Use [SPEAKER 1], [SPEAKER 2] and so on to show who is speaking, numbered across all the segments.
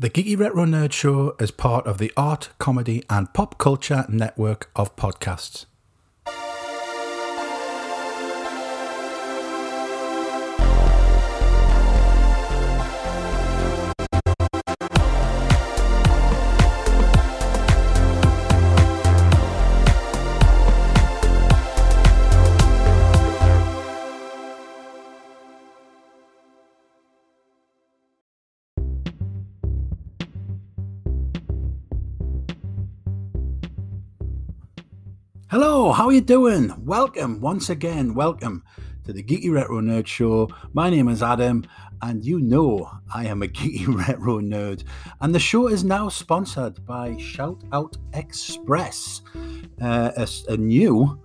[SPEAKER 1] The Geeky Retro Nerd Show is part of the Art, Comedy, and Pop Culture Network of podcasts. Are you doing? Welcome once again. Welcome to the Geeky Retro Nerd Show. My name is Adam, and you know I am a geeky retro nerd. And the show is now sponsored by Shout Out Express, uh, a, a new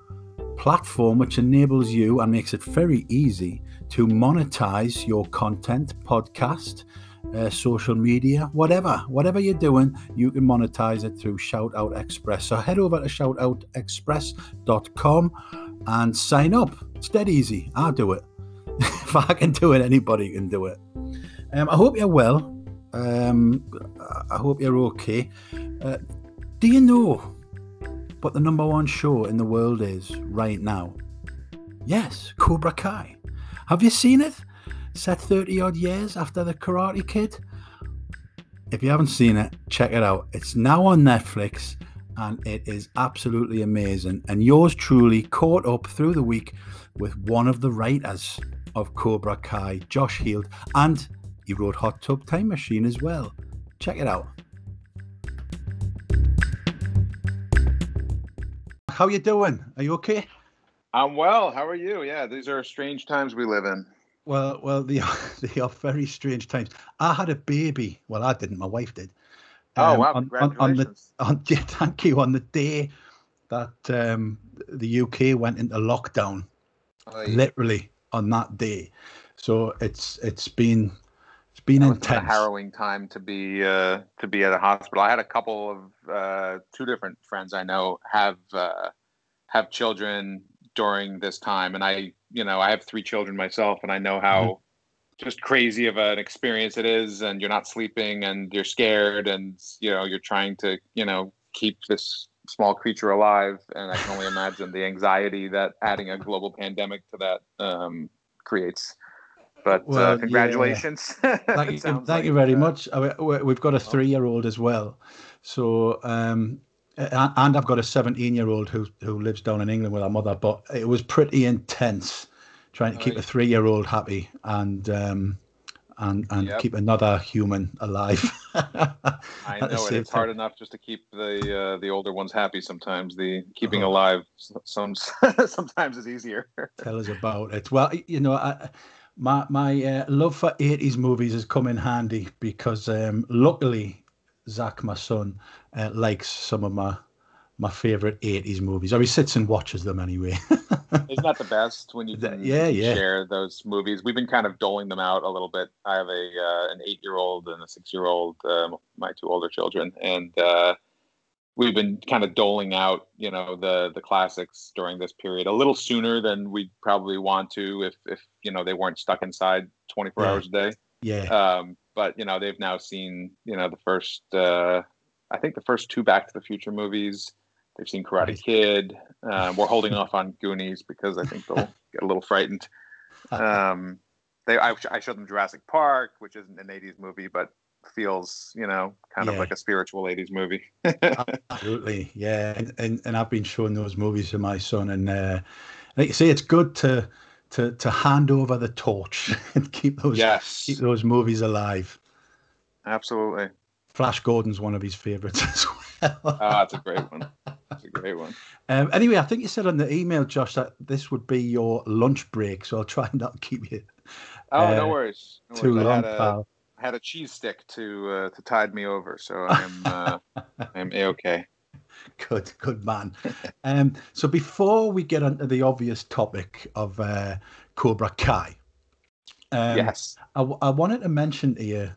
[SPEAKER 1] platform which enables you and makes it very easy to monetize your content, podcast, uh, social media, whatever, whatever you're doing, you can monetize it through Shout Out Express. So head over to shoutoutexpress.com and sign up. It's dead easy. I'll do it. if I can do it, anybody can do it. Um, I hope you're well. Um, I hope you're okay. Uh, do you know what the number one show in the world is right now? Yes, Cobra Kai. Have you seen it? Set 30 odd years after The Karate Kid. If you haven't seen it, check it out. It's now on Netflix and it is absolutely amazing. And yours truly caught up through the week with one of the writers of Cobra Kai, Josh Heald, and he wrote Hot Tub Time Machine as well. Check it out. How you doing? Are you okay?
[SPEAKER 2] I'm well. How are you? Yeah, these are strange times we live in.
[SPEAKER 1] Well, well, they are, they are very strange times. I had a baby. Well, I didn't. My wife did.
[SPEAKER 2] Um, oh wow! On.
[SPEAKER 1] On, on the, on, yeah, thank you. On the day that um, the UK went into lockdown, oh, yeah. literally on that day. So it's it's been it's been that intense.
[SPEAKER 2] a harrowing time to be uh, to be at a hospital. I had a couple of uh, two different friends I know have uh, have children during this time, and I you know, I have three children myself, and I know how mm-hmm. just crazy of an experience it is. And you're not sleeping, and you're scared, and you know, you're trying to, you know, keep this small creature alive. And I can only imagine the anxiety that adding a global pandemic to that um, creates. But uh, well, uh, congratulations.
[SPEAKER 1] Yeah. thank you, thank like, you very uh, much. We've got a three-year-old as well, so um, and I've got a 17 year old who who lives down in England with her mother. But it was pretty intense trying to keep a three year old happy and um, and and yep. keep another human alive.
[SPEAKER 2] I know it. It's hard enough just to keep the uh, the older ones happy. Sometimes the keeping uh-huh. alive some sometimes is easier.
[SPEAKER 1] Tell us about it. Well, you know, I, my my uh, love for 80s movies has come in handy because um, luckily Zach, my son, uh, likes some of my my favorite 80s movies. Or he sits and watches them anyway.
[SPEAKER 2] Isn't that the best when you can yeah, yeah. share those movies? We've been kind of doling them out a little bit. I have a uh, an eight year old and a six year old um, my two older children and uh, we've been kind of doling out you know the the classics during this period a little sooner than we probably want to if if you know they weren't stuck inside 24 yeah. hours a day.
[SPEAKER 1] Yeah.
[SPEAKER 2] Um, but you know they've now seen you know the first uh, I think the first two Back to the Future movies. They've seen Karate. Kid. Um, we're holding off on Goonies because I think they'll get a little frightened. Um, they I, I showed them Jurassic Park, which isn't an '80s movie, but feels you know kind yeah. of like a spiritual 80s movie
[SPEAKER 1] absolutely yeah and, and, and i've been showing those movies to my son and uh, like you say it's good to to to hand over the torch and keep those yes. keep those movies alive
[SPEAKER 2] absolutely
[SPEAKER 1] Flash Gordon's one of his favourites as well.
[SPEAKER 2] Ah, that's a great one. That's a great one. Um,
[SPEAKER 1] anyway, I think you said on the email, Josh, that this would be your lunch break, so I'll try and not keep you.
[SPEAKER 2] Oh, uh, no worries. No
[SPEAKER 1] too
[SPEAKER 2] worries.
[SPEAKER 1] long,
[SPEAKER 2] I
[SPEAKER 1] had, a,
[SPEAKER 2] had a cheese stick to uh, to tide me over, so I'm uh, I'm a okay.
[SPEAKER 1] Good, good man. um, so before we get onto the obvious topic of uh, Cobra Kai,
[SPEAKER 2] um, yes,
[SPEAKER 1] I, I wanted to mention to you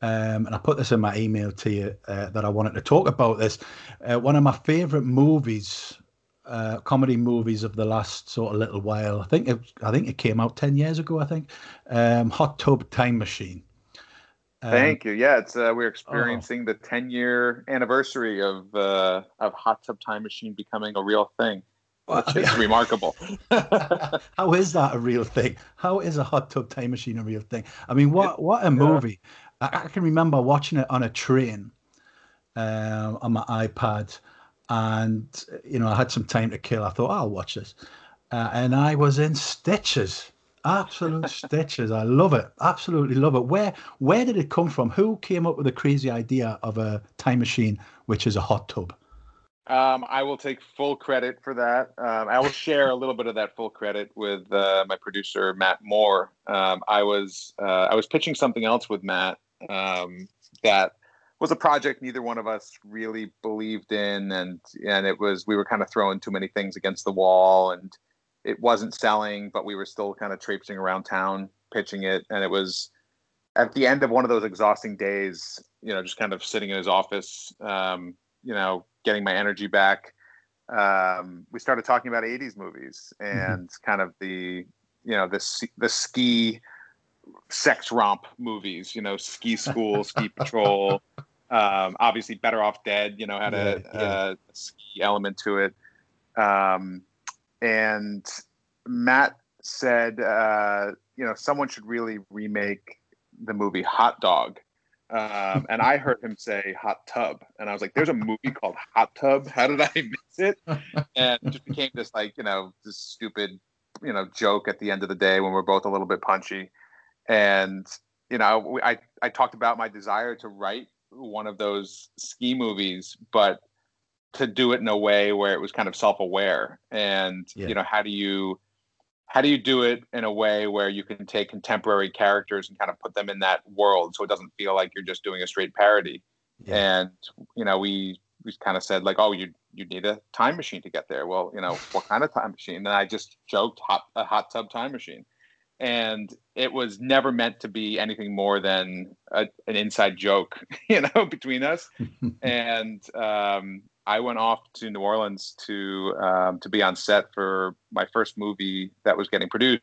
[SPEAKER 1] um, and I put this in my email to you uh, that I wanted to talk about this. Uh, one of my favorite movies, uh, comedy movies of the last sort of little while. I think it, I think it came out ten years ago. I think um, Hot Tub Time Machine.
[SPEAKER 2] Um, Thank you. Yeah, it's uh, we're oh. experiencing oh. the 10 year anniversary of uh, of Hot Tub Time Machine becoming a real thing. Which is remarkable.
[SPEAKER 1] How is that a real thing? How is a hot tub time machine a real thing? I mean, what what a movie! Yeah. I, I, can remember watching it on a train um, on my iPad, and you know I had some time to kill. I thought oh, I'll watch this, uh, and I was in stitches absolute stitches. I love it. Absolutely love it. Where where did it come from? Who came up with the crazy idea of a time machine which is a hot tub?
[SPEAKER 2] Um, I will take full credit for that. Um, I will share a little bit of that full credit with uh, my producer Matt Moore. Um, I was uh, I was pitching something else with Matt um, that was a project neither one of us really believed in, and and it was we were kind of throwing too many things against the wall, and it wasn't selling, but we were still kind of traipsing around town pitching it. And it was at the end of one of those exhausting days, you know, just kind of sitting in his office, um, you know, getting my energy back. Um, we started talking about 80s movies mm-hmm. and mm-hmm. kind of the, you know, the, the ski sex romp movies, you know, ski school, ski patrol. Um, obviously, Better Off Dead, you know, had yeah, a, yeah. a, ski element to it. Um, and Matt said, uh, you know, someone should really remake the movie Hot Dog. Um, and I heard him say Hot Tub, and I was like, "There's a movie called Hot Tub. How did I miss it?" And it just became this like, you know, this stupid, you know, joke at the end of the day when we're both a little bit punchy. And you know, I I talked about my desire to write one of those ski movies, but to do it in a way where it was kind of self-aware. And yeah. you know how do you how do you do it in a way where you can take contemporary characters and kind of put them in that world so it doesn't feel like you're just doing a straight parody? Yeah. and you know we we kind of said like oh you you need a time machine to get there. Well you know what kind of time machine? And i just joked hot a hot tub time machine and it was never meant to be anything more than a, an inside joke you know between us and um I went off to New Orleans to um, to be on set for my first movie that was getting produced.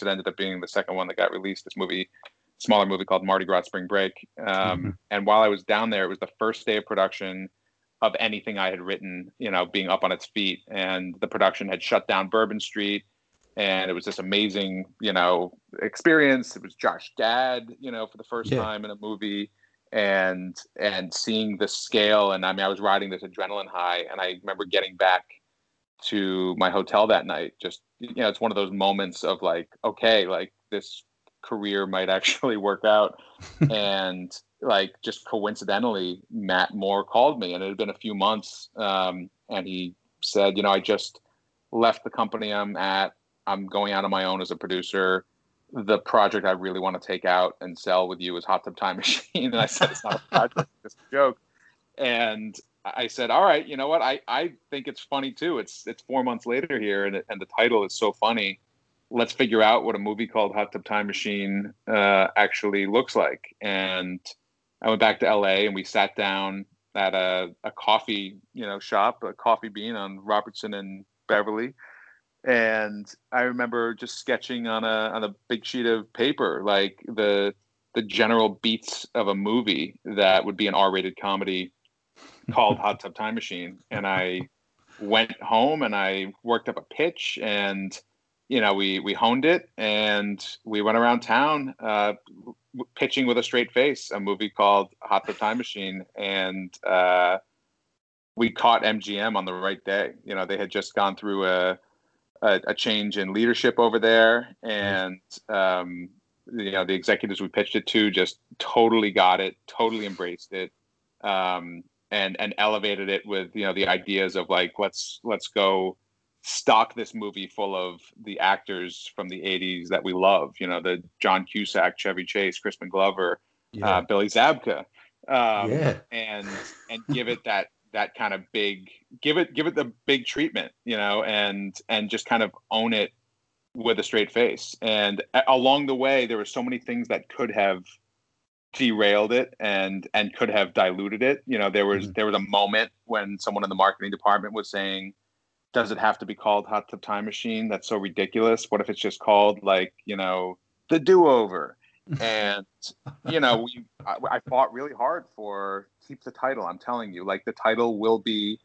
[SPEAKER 2] It ended up being the second one that got released. This movie, smaller movie called Mardi Gras Spring Break. Um, mm-hmm. And while I was down there, it was the first day of production of anything I had written. You know, being up on its feet, and the production had shut down Bourbon Street. And it was this amazing, you know, experience. It was Josh Gad, you know, for the first yeah. time in a movie and and seeing the scale and i mean i was riding this adrenaline high and i remember getting back to my hotel that night just you know it's one of those moments of like okay like this career might actually work out and like just coincidentally matt moore called me and it had been a few months um, and he said you know i just left the company i'm at i'm going out on my own as a producer the project I really want to take out and sell with you is Hot Tub Time Machine. And I said, it's not a project, it's a joke. And I said, all right, you know what? I, I think it's funny too. It's it's four months later here, and, and the title is so funny. Let's figure out what a movie called Hot Tub Time Machine uh, actually looks like. And I went back to LA, and we sat down at a, a coffee, you know, shop, a coffee bean on Robertson and Beverly and I remember just sketching on a on a big sheet of paper like the the general beats of a movie that would be an R-rated comedy called Hot Tub Time Machine, and I went home and I worked up a pitch and you know we we honed it and we went around town uh, pitching with a straight face a movie called Hot Tub Time Machine and uh, we caught MGM on the right day. You know they had just gone through a a, a change in leadership over there, and um, you know the executives we pitched it to just totally got it, totally embraced it, um, and and elevated it with you know the ideas of like let's let's go stock this movie full of the actors from the 80s that we love you know the john cusack chevy chase crispin glover yeah. uh, billy zabka um, yeah. and and give it that that kind of big give it give it the big treatment you know and and just kind of own it with a straight face. And along the way there were so many things that could have derailed it and and could have diluted it. You know there was mm-hmm. there was a moment when someone in the marketing department was saying does it have to be called hot tub time machine? That's so ridiculous. What if it's just called like you know the do over and you know, we I, I fought really hard for keep the title. I'm telling you, like the title will be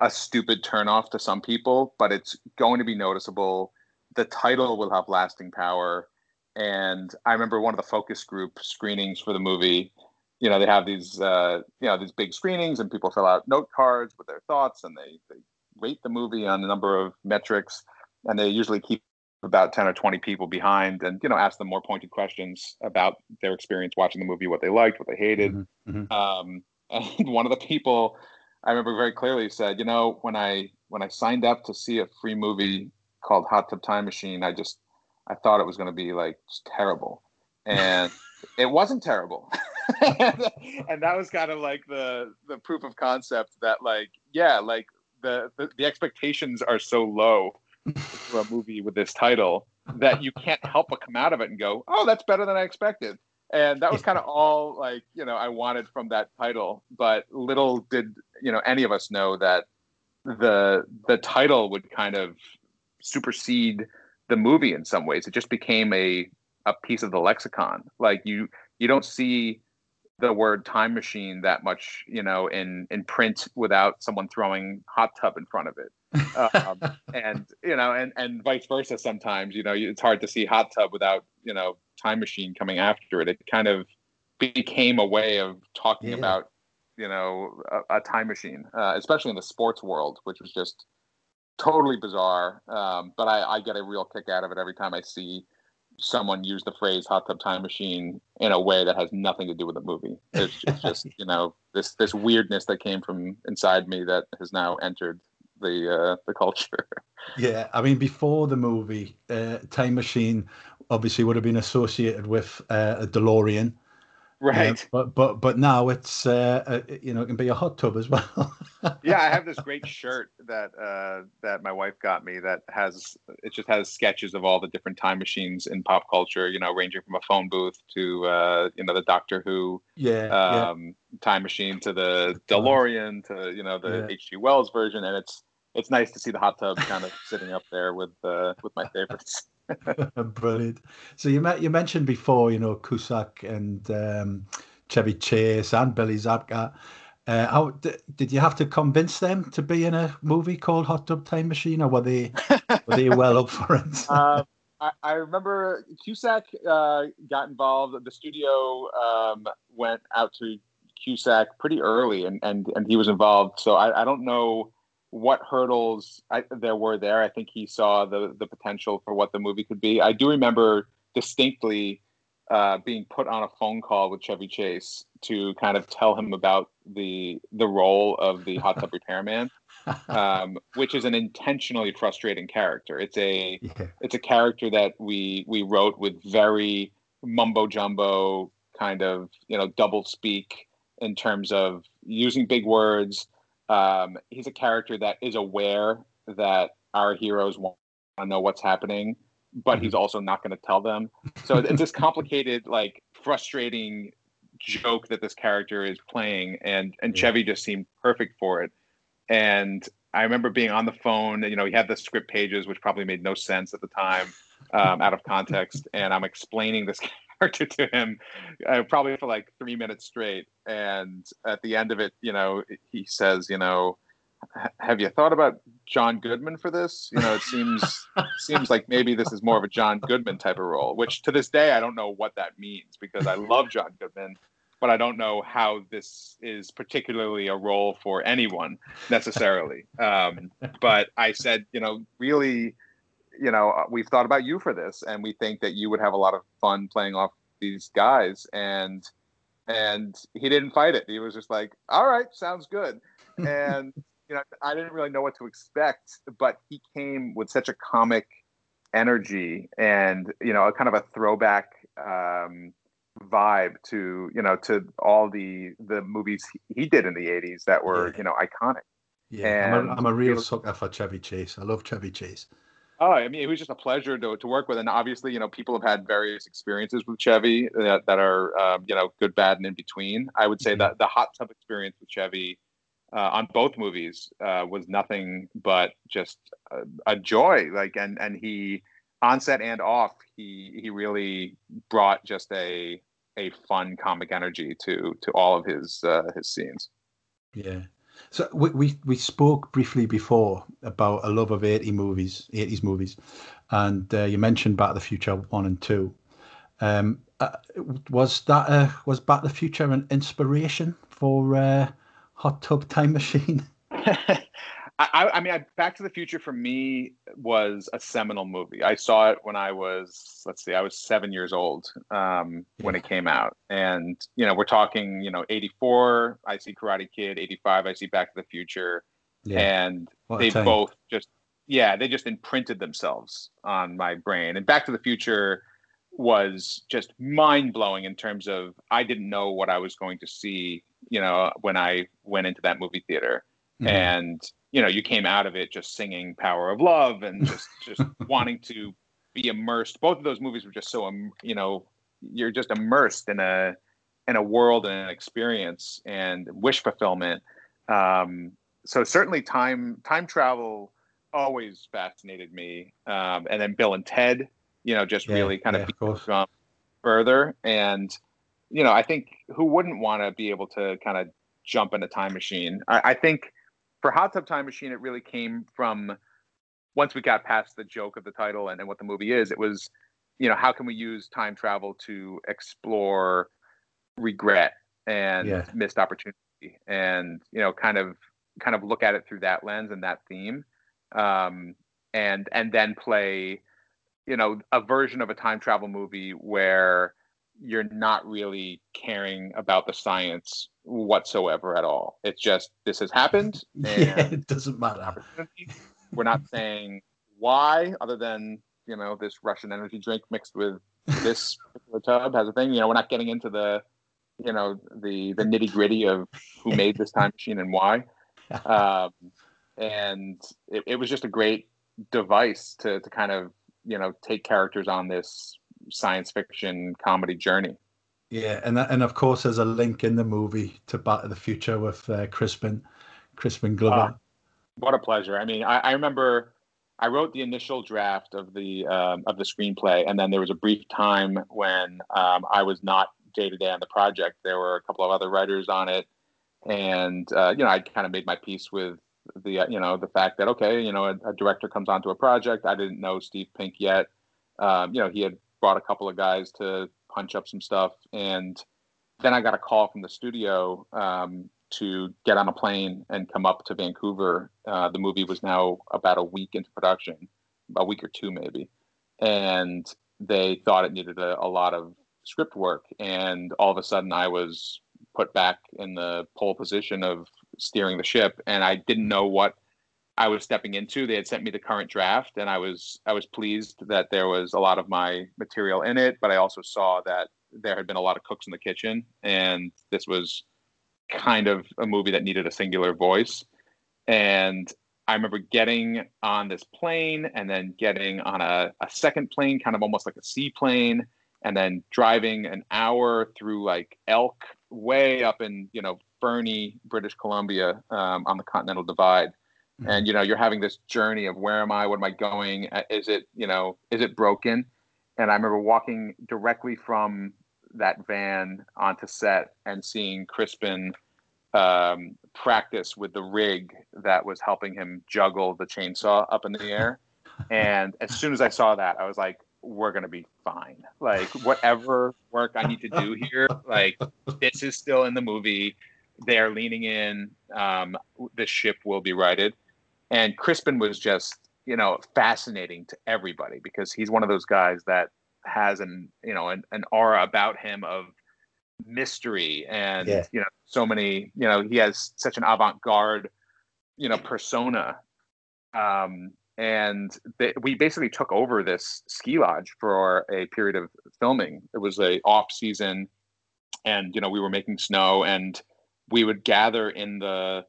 [SPEAKER 2] a stupid turnoff to some people, but it's going to be noticeable. The title will have lasting power. And I remember one of the focus group screenings for the movie. You know, they have these, uh, you know, these big screenings, and people fill out note cards with their thoughts, and they, they rate the movie on a number of metrics, and they usually keep about 10 or 20 people behind and you know ask them more pointed questions about their experience watching the movie what they liked what they hated mm-hmm. mm-hmm. Um, and one of the people I remember very clearly said, you know, when I when I signed up to see a free movie called Hot Tub Time Machine, I just I thought it was going to be like terrible, and it wasn't terrible. and, that was kind of like the the proof of concept that like yeah, like the the, the expectations are so low a movie with this title that you can't help but come out of it and go, oh, that's better than I expected. And that was kind of all like you know i wanted from that title. But little did you know any of us know that the the title would kind of supersede the movie in some ways. It just became a a piece of the lexicon. Like you you don't see the word time machine that much you know in in print without someone throwing hot tub in front of it um, and you know and and vice versa sometimes you know it's hard to see hot tub without you know time machine coming after it. It kind of became a way of talking yeah. about you know a, a time machine, uh, especially in the sports world, which was just totally bizarre. Um, but I, I get a real kick out of it every time I see someone use the phrase hot tub time machine in a way that has nothing to do with the movie. It's, it's just, you know, this, this weirdness that came from inside me that has now entered the, uh, the culture.
[SPEAKER 1] Yeah. I mean, before the movie, uh, time machine obviously would have been associated with uh, a DeLorean.
[SPEAKER 2] Right.
[SPEAKER 1] But but but now it's uh, a, you know it can be a hot tub as well.
[SPEAKER 2] yeah, I have this great shirt that uh, that my wife got me that has it just has sketches of all the different time machines in pop culture. You know, ranging from a phone booth to uh, you know the Doctor Who
[SPEAKER 1] yeah,
[SPEAKER 2] um, yeah. time machine to the DeLorean to you know the H.G. Yeah. Wells version, and it's it's nice to see the hot tub kind of sitting up there with uh, with my favorites.
[SPEAKER 1] Brilliant. So you met, you mentioned before, you know, Cusack and um, Chevy Chase and Billy Zabka. Uh, how did you have to convince them to be in a movie called Hot Tub Time Machine, or were they were they well up for it?
[SPEAKER 2] Uh, I, I, remember Cusack uh, got involved. The studio um, went out to Cusack pretty early, and, and, and he was involved. So I, I don't know what hurdles I, there were there. I think he saw the the potential for what the movie could be. I do remember distinctly uh, being put on a phone call with Chevy Chase to kind of tell him about the the role of the hot tub repairman, um, which is an intentionally frustrating character. It's a yeah. it's a character that we we wrote with very mumbo jumbo kind of you know double speak in terms of using big words um, he's a character that is aware that our heroes want to know what's happening, but he's mm-hmm. also not going to tell them. So it's this complicated, like frustrating joke that this character is playing, and and. Chevy just seemed perfect for it. And I remember being on the phone. You know, he had the script pages, which probably made no sense at the time, um, out of context. And I'm explaining this character to him uh, probably for like three minutes straight. And at the end of it, you know, he says, you know, have you thought about John Goodman for this? You know, it seems seems like maybe this is more of a John Goodman type of role, which to this day I don't know what that means because I love John Goodman, but I don't know how this is particularly a role for anyone necessarily. Um, but I said, you know, really you know, uh, we've thought about you for this, and we think that you would have a lot of fun playing off these guys. And and he didn't fight it. He was just like, "All right, sounds good." And you know, I didn't really know what to expect, but he came with such a comic energy and you know, a kind of a throwback um, vibe to you know to all the the movies he did in the '80s that were yeah. you know iconic.
[SPEAKER 1] Yeah, and I'm a, I'm a real sucker for Chevy Chase. I love Chevy Chase.
[SPEAKER 2] Oh, I mean, it was just a pleasure to, to work with, and obviously, you know, people have had various experiences with Chevy that, that are, um, you know, good, bad, and in between. I would say mm-hmm. that the hot tub experience with Chevy uh, on both movies uh, was nothing but just a, a, joy. Like, and and he on set and off, he he really brought just a a fun comic energy to to all of his uh, his scenes.
[SPEAKER 1] Yeah. So we, we we spoke briefly before about a love of 80 movies, 80s movies, and uh, you mentioned Back to the Future one and two. Um, uh, was that uh, was Back to the Future an inspiration for uh, Hot Tub Time Machine?
[SPEAKER 2] I, I, mean, Back to the Future for me was a seminal movie. I saw it when I was, let's see, I was seven years old um, when it came out, and you know, we're talking, you know, '84. I see Karate Kid. '85. I see Back to the Future, yeah. and they both just, yeah, they just imprinted themselves on my brain. And Back to the Future was just mind blowing in terms of I didn't know what I was going to see, you know, when I went into that movie theater. Mm-hmm. And you know, you came out of it just singing "Power of Love" and just just wanting to be immersed. Both of those movies were just so, you know, you're just immersed in a in a world and an experience and wish fulfillment. Um, so certainly, time time travel always fascinated me. Um, and then Bill and Ted, you know, just yeah, really kind yeah, of, of further. And you know, I think who wouldn't want to be able to kind of jump in a time machine? I, I think for Hot Tub Time Machine, it really came from once we got past the joke of the title and, and what the movie is, it was, you know, how can we use time travel to explore regret and yeah. missed opportunity and, you know, kind of kind of look at it through that lens and that theme. Um, and and then play, you know, a version of a time travel movie where you're not really caring about the science whatsoever at all. It's just this has happened.
[SPEAKER 1] yeah, it doesn't matter.
[SPEAKER 2] We're not saying why, other than you know this Russian energy drink mixed with this particular tub has a thing. You know, we're not getting into the you know the the nitty gritty of who made this time machine and why. Um, and it, it was just a great device to to kind of you know take characters on this science fiction comedy journey.
[SPEAKER 1] Yeah, and that, and of course, there's a link in the movie to Back to the Future with uh, Crispin, Crispin Glover. Uh,
[SPEAKER 2] what a pleasure! I mean, I, I, remember I wrote the initial draft of the um, of the screenplay, and then there was a brief time when um, I was not day to day on the project. There were a couple of other writers on it, and uh, you know, I kind of made my peace with the uh, you know the fact that okay, you know, a, a, director comes onto a project. I didn't know Steve Pink yet. Um, you know, he had brought a couple of guys to punch up some stuff, and then I got a call from the studio um, to get on a plane and come up to Vancouver. Uh, the movie was now about a week into production, a week or two maybe, and they thought it needed a, a lot of script work, and all of a sudden I was put back in the pole position of steering the ship, and I didn't know what I was stepping into. They had sent me the current draft, and I was I was pleased that there was a lot of my material in it. But I also saw that there had been a lot of cooks in the kitchen, and this was kind of a movie that needed a singular voice. And I remember getting on this plane, and then getting on a, a second plane, kind of almost like a seaplane, and then driving an hour through like Elk, way up in you know Fernie, British Columbia, um, on the Continental Divide mm-hmm. and you know you're having this journey of where am i what am i going uh, is it you know is it broken and i remember walking directly from that van onto set and seeing crispin um, practice with the rig that was helping him juggle the chainsaw up in the air and as soon as i saw that i was like we're gonna be fine. Like whatever work I need to do here, like this is still in the movie. They're leaning in. Um, the ship will be righted and Crispin was just you know fascinating to everybody because he's one of those guys that has an you know an, an aura about him of mystery and yeah. you know so many you know he has such an avant-garde you know persona um and we basically took over this ski lodge for a period of filming it was a off season and you know we were making snow and we would gather in the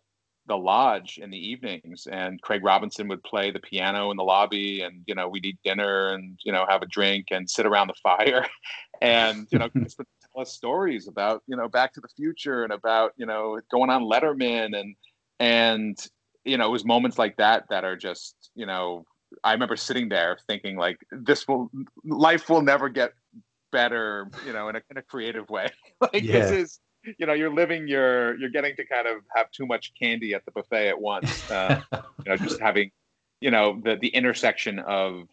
[SPEAKER 2] the lodge in the evenings and Craig Robinson would play the piano in the lobby and you know we'd eat dinner and you know have a drink and sit around the fire and you know tell us stories about you know back to the future and about you know going on Letterman and and you know it was moments like that that are just you know I remember sitting there thinking like this will life will never get better, you know, in a in a creative way. like yeah. this is you know you're living your you're getting to kind of have too much candy at the buffet at once uh, you know just having you know the the intersection of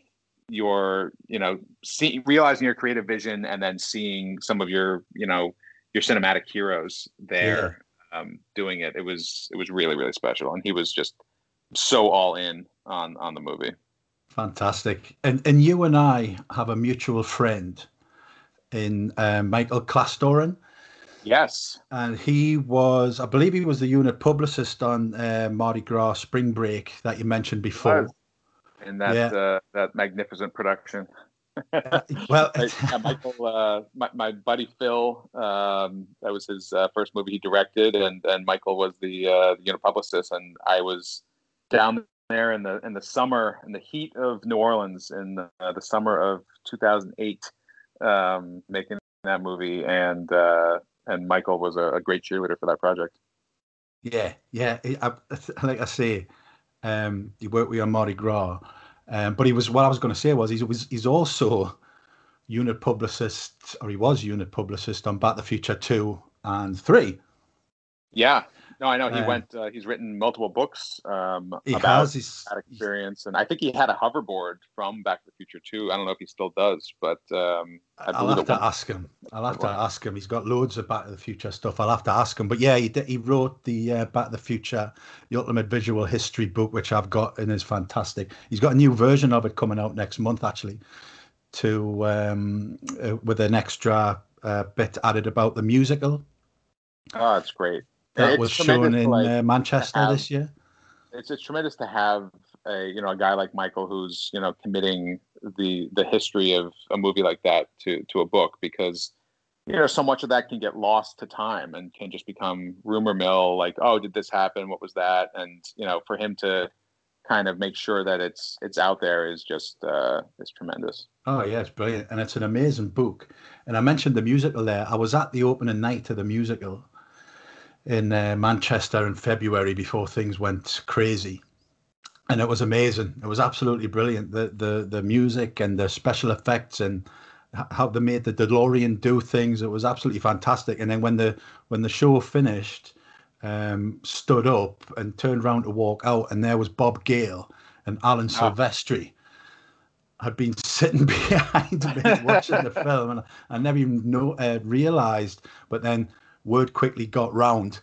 [SPEAKER 2] your you know see, realizing your creative vision and then seeing some of your you know your cinematic heroes there yeah. um, doing it. It was it was really really special. And he was just so all in on on the movie.
[SPEAKER 1] Fantastic. And and you and i have a mutual friend in uh, michael klastorin
[SPEAKER 2] yes.
[SPEAKER 1] And he was i believe he was the unit publicist on uh, mardi gras spring break that you mentioned before.
[SPEAKER 2] In that yeah. uh, that magnificent production.
[SPEAKER 1] Uh, well,
[SPEAKER 2] Michael, uh, my, my, buddy Phil, um, that was his uh, first movie he directed, and and Michael was the uh, the unit publicist, and I was down there in the in the summer in the heat of New Orleans in the, uh, the summer of 2008, um, making that movie, and uh, and Michael was a, a, great cheerleader for that project.
[SPEAKER 1] Yeah, yeah, I, like I say, um, he worked with on Mardi Gras um, but he was what I was going to say was he was he's also unit publicist, or he was unit publicist on Back to the Future two and three.
[SPEAKER 2] Yeah, no, I know he um, went. Uh, he's written multiple books um,
[SPEAKER 1] he about has,
[SPEAKER 2] his, that experience, and I think he had a hoverboard from Back to the Future too. I don't know if he still does, but um,
[SPEAKER 1] I will have to ask him. I'll have to ask him. He's got loads of Back to the Future stuff. I'll have to ask him. But yeah, he he wrote the uh, Back to the Future, the Ultimate Visual History book, which I've got and is fantastic. He's got a new version of it coming out next month, actually, to um, uh, with an extra uh, bit added about the musical.
[SPEAKER 2] Oh, that's great
[SPEAKER 1] that it's was shown in like, uh, Manchester have, this year.
[SPEAKER 2] It's it's tremendous to have a you know a guy like Michael who's you know committing the the history of a movie like that to to a book because you know so much of that can get lost to time and can just become rumor mill like oh did this happen? What was that? And you know for him to kind of make sure that it's it's out there is just uh is tremendous.
[SPEAKER 1] Oh yeah it's brilliant. And it's an amazing book. And i mentioned the musical there. I was at the opening night of the musical in uh, Manchester in February before things went crazy. And it was amazing. It was absolutely brilliant. The the the music and the special effects and how they made the DeLorean do things. It was absolutely fantastic. And then when the when the show finished, um, stood up and turned around to walk out, and there was Bob Gale and Alan oh. Silvestri had been sitting behind me watching the film, and I never even know, uh, realized. But then word quickly got round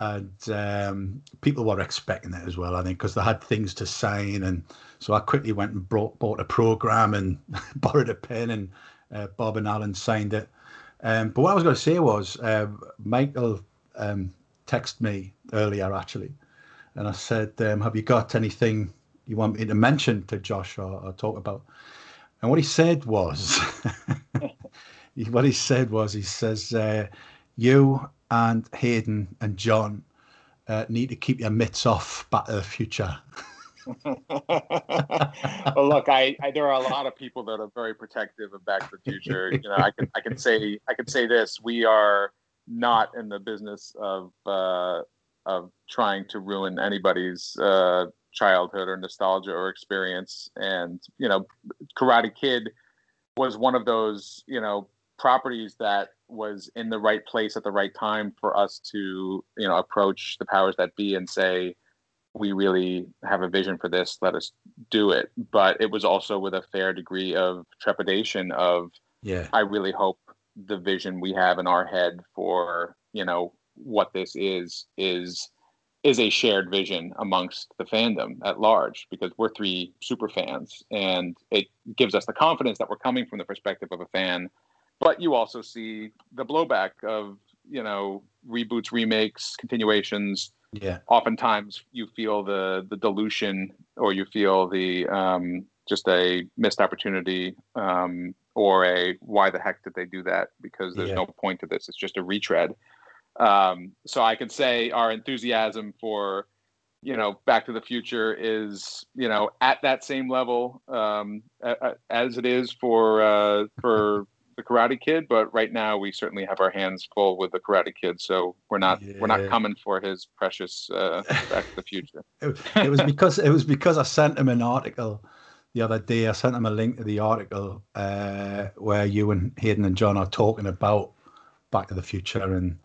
[SPEAKER 1] and um, people were expecting it as well, I think, because they had things to sign. And so I quickly went and brought, bought a program and borrowed a pen, and uh, Bob and Alan signed it. Um, but what I was going to say was, uh, Michael um, texted me earlier actually, and I said, um, "Have you got anything you want me to mention to Josh or, or talk about?" And what he said was, what he said was, he says. Uh, you and Hayden and John uh, need to keep your mitts off Back to the Future.
[SPEAKER 2] well, look, I, I, there are a lot of people that are very protective of Back to the Future. You know, I can I can say I can say this: we are not in the business of uh, of trying to ruin anybody's uh, childhood or nostalgia or experience. And you know, Karate Kid was one of those you know properties that was in the right place at the right time for us to you know approach the powers that be and say we really have a vision for this. Let us do it. But it was also with a fair degree of trepidation of
[SPEAKER 1] yeah.
[SPEAKER 2] I really hope the vision we have in our head for you know what this is is is a shared vision amongst the fandom at large because we're three super fans and it gives us the confidence that we're coming from the perspective of a fan but you also see the blowback of you know reboots remakes continuations.
[SPEAKER 1] Yeah.
[SPEAKER 2] Oftentimes you feel the the dilution or you feel the um, just a missed opportunity um, or a why the heck did they do that? Because there's yeah. no point to this. It's just a retread. Um, so i can say our enthusiasm for you know back to the future is you know at that same level um, as it is for uh, for the Karate Kid, but right now we certainly have our hands full with the Karate Kid, so we're not yeah. we're not coming for his precious uh, Back to the Future.
[SPEAKER 1] it, it was because it was because I sent him an article the other day. I sent him a link to the article uh, where you and Hayden and John are talking about Back to the Future, and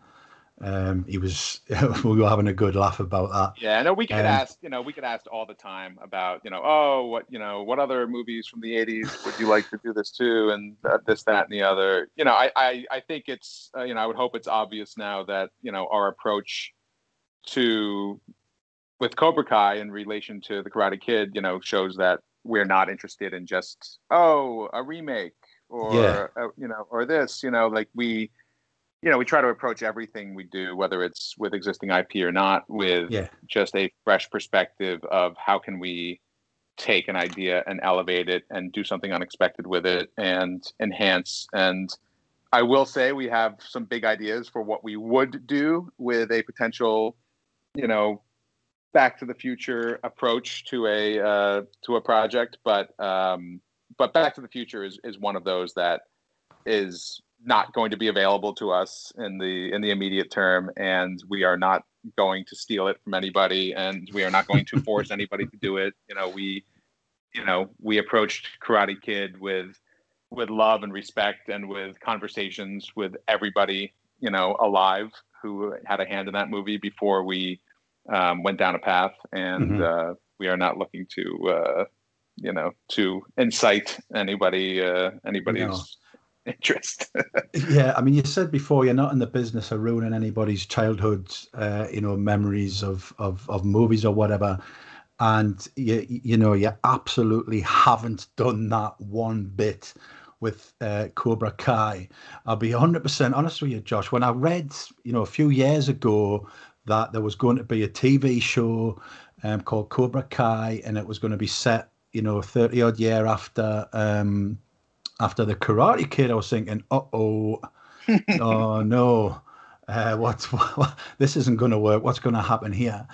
[SPEAKER 1] um, he was we were having a good laugh about that.
[SPEAKER 2] Yeah, I know we get
[SPEAKER 1] Um,
[SPEAKER 2] asked, you know, we get asked all the time about, you know, oh, what, you know, what other movies from the '80s would you like to do this to, and uh, this, that, and the other. You know, I, I, I think it's, uh, you know, I would hope it's obvious now that, you know, our approach to with Cobra Kai in relation to the Karate Kid, you know, shows that we're not interested in just, oh, a remake or,
[SPEAKER 1] Yeah.
[SPEAKER 2] uh, you know, or this, you know, like we. You know, we try to approach everything we do, whether it's with existing IP or not, with
[SPEAKER 1] Yeah,
[SPEAKER 2] just a fresh perspective of how can we take an idea and elevate it and do something unexpected with it and enhance. And i will say we have some big ideas for what we would do with a potential you know back to the future approach to a uh, to a project but um but back to the future is is one of those that is not going to be available to us in the in the immediate term and we are not going to steal it from anybody and we are not going to force anybody to do it. You know we you know we approached karate kid with with love and respect and with conversations with everybody you know alive who had a hand in that movie before we um, went down a path. And uh, we are not looking to uh, you know to incite anybody uh, anybody's. Interest
[SPEAKER 1] yeah. I mean, you said before you're not in the business of ruining anybody's childhood, uh, you know, memories of of of movies or whatever. And you you know you absolutely haven't done that one bit with uh, Cobra Kai. I'll be 100% honest with you, Josh. When I read, you know, a few years ago that there was going to be a TV show um, called Cobra Kai, and it was going to be set, you know, 30 odd year after um, after the Karate Kid, I was thinking, uh oh, oh no, uh, what's what, this isn't going to work. What's going to happen here?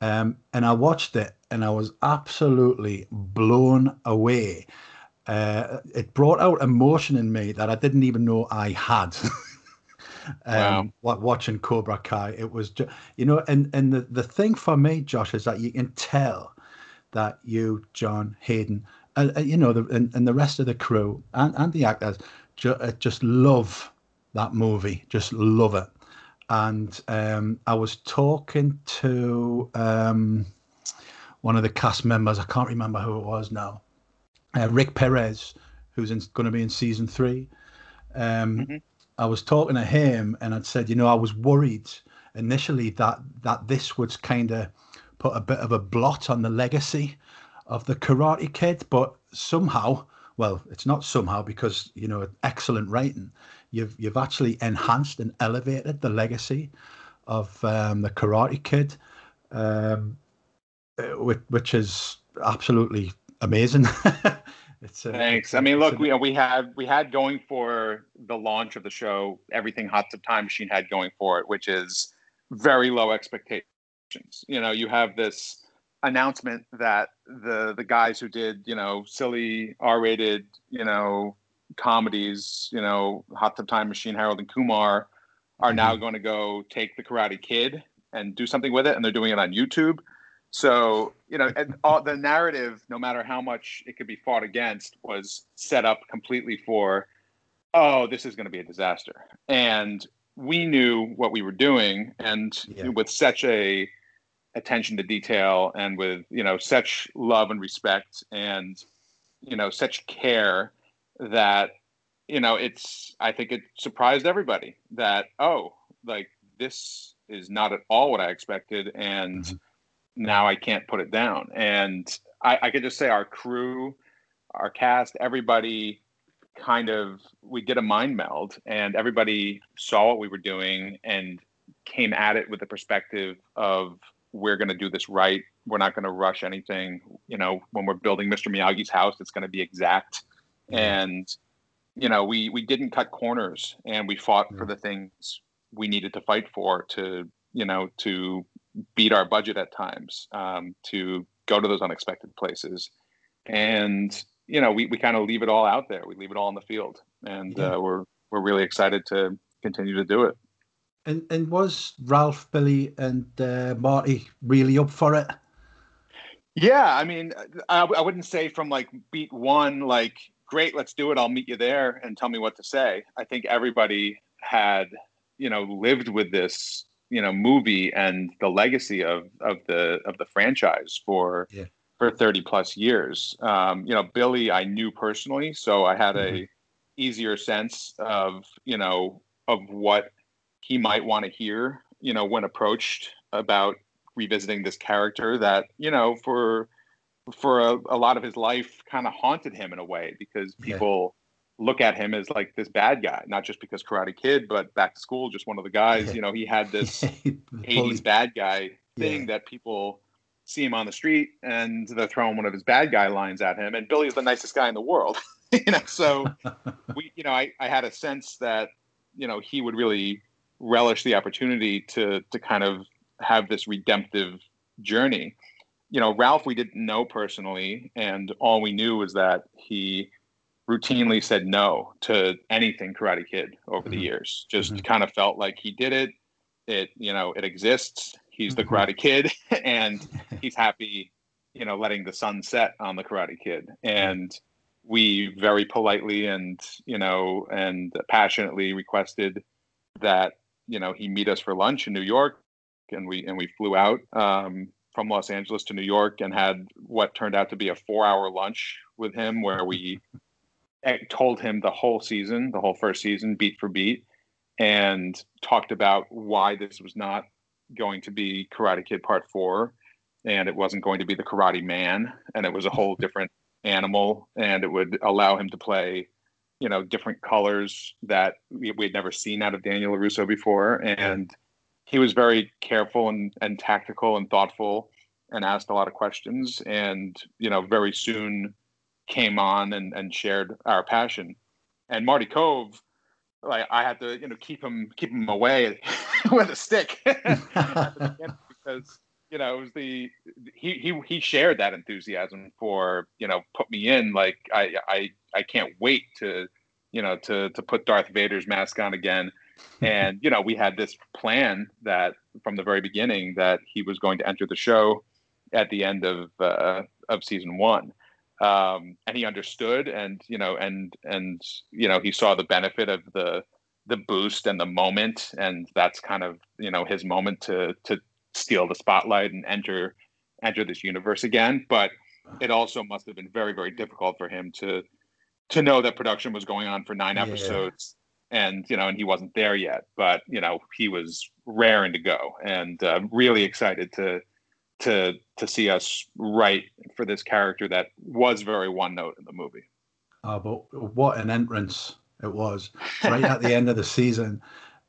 [SPEAKER 1] Um, and I watched it, and I was absolutely blown away. Uh, it brought out emotion in me that I didn't even know I had.
[SPEAKER 2] Wow.
[SPEAKER 1] um, wa- watching Cobra Kai, it was, ju- you know, and and the the thing for me, Josh, is that you can tell that you, John Hayden, uh, uh, you know, the, and, and the rest of the crew and, and the actors ju- uh, just love that movie, just love it. And um, I was talking to um, one of the cast members, I can't remember who it was now, uh, Rick Perez, who's going to be in season three. Um,
[SPEAKER 2] Mhm.
[SPEAKER 1] I was talking to him, and I'd said, you know, I was worried initially that that this would kind of put a bit of a blot on the legacy of the Karate Kid, but somehow, well, it's not somehow because you know excellent writing. You've you've actually enhanced and elevated the legacy of um, the Karate Kid, um, uh, which, which is absolutely amazing. it's a,
[SPEAKER 2] Thanks. I mean, look, we we had we had going for the launch of the show everything Hot Tub Time Machine had going for it, which is very low expectations. You know, you have this announcement that the the guys who did you know silly R-rated you know comedies, you know, Hot Tub Time Machine, Harold and Kumar, are now mm-hmm. going to go take the Karate Kid and do something with it, and they're doing it on YouTube. So you know, and all the narrative, no matter how much it could be fought against, was set up completely for, oh, this is going to be a disaster, and we knew what we were doing, and
[SPEAKER 1] Yeah.
[SPEAKER 2] with such a attention to detail, and with you know such love and respect, and you know such care that you know it's i think it surprised everybody that oh like this is not at all what i expected and
[SPEAKER 1] Mhm.
[SPEAKER 2] now i can't put it down and I, I could just say our crew our cast everybody kind of we did a mind meld and everybody saw what we were doing and came at it with the perspective of we're going to do this right. We're not going to rush anything you know when we're building mr miyagi's house it's going to be exact. And you know we we didn't cut corners and we fought for the things we needed to fight for to you know to beat our budget at times um, to go to those unexpected places. And you know we, we kind of leave it all out there. We leave it all in the field. And
[SPEAKER 1] Yeah.
[SPEAKER 2] uh, we're we're really excited to continue to do it
[SPEAKER 1] And and was Ralph, Billy, and uh, Marty really up for it?
[SPEAKER 2] Yeah, I mean, I, I wouldn't say from like beat one, like great, let's do it. I'll meet you there and tell me what to say. I think everybody had, you know, lived with this, you know, movie and the legacy of of the of the franchise for yeah. for thirty plus years. Um, you know, Billy, I knew personally, so I had mm-hmm. a easier sense of you know of what he might want to hear, you know, when approached about revisiting this character that you know for for a, a lot of his life kind of haunted him in a way because people yeah. look at him as like this bad guy not just because karate kid but back to school just one of the guys yeah. you know he had this 80s bad guy thing yeah. that people see him on the street and they're throwing one of his bad guy lines at him and billy's the nicest guy in the world you know so we you know I, I had a sense that you know he would really relish the opportunity to to kind of have this redemptive journey. You know, Ralph we didn't know personally, and all we knew was that he routinely said no to anything Karate Kid over mm-hmm. the years. Just mm-hmm. kind of felt like he did it. It you know it exists. He's the mm-hmm. Karate Kid, and he's happy, you know, letting the sun set on the Karate Kid. And we very politely and you know and passionately requested that you know he meet us for lunch in New York and we and we flew out um, from Los Angeles to New York and had what turned out to be a four-hour lunch with him, where we told him the whole season, the whole first season, beat for beat, and talked about why this was not going to be Karate Kid Part Four, and it wasn't going to be the Karate Man, and it was a whole different animal, and it would allow him to play you know different colors that we, had never seen out of Daniel LaRusso before, and he was very careful and, and tactical and thoughtful and asked a lot of questions and you know very soon came on and, and shared our passion. And marty kove like i had to you know keep him keep him away with a stick. Because you know it was the he, he he shared that enthusiasm for you know put me in like i i i can't wait to you know to to put darth vader's mask on again. And you know we had this plan that from the very beginning that he was going to enter the show at the end of uh, of season one. Um, and he understood and you know and and you know he saw the benefit of the the boost and the moment. And that's kind of you know his moment to to steal the spotlight and enter enter this universe again but it also must have been very very difficult for him to to know that production was going on for nine episodes and you know, and he wasn't there yet, but you know, he was raring to go, and uh, really excited to to to see us write for this character that was very one note in the movie.
[SPEAKER 1] Oh, but what an entrance it was right at the end of the season.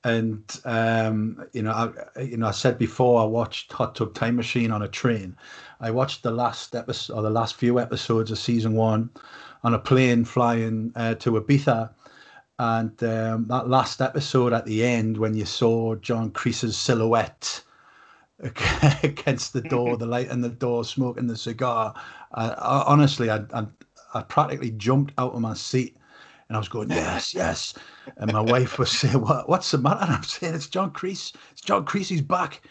[SPEAKER 1] And um, you know, I, you know, I said before I watched Hot Tub Time Machine on a train. I watched the last episode or the last few episodes of season one on a plane flying uh, to Ibiza, and um, that last episode at the end, when you saw John Kreese's silhouette against the door, the light in the door, smoking the cigar, I, I, honestly, I, I, I practically jumped out of my seat and I was going, yes, yes. And my wife was saying, what, what's the matter? And I'm saying, it's John Kreese. It's John Kreese. He's back.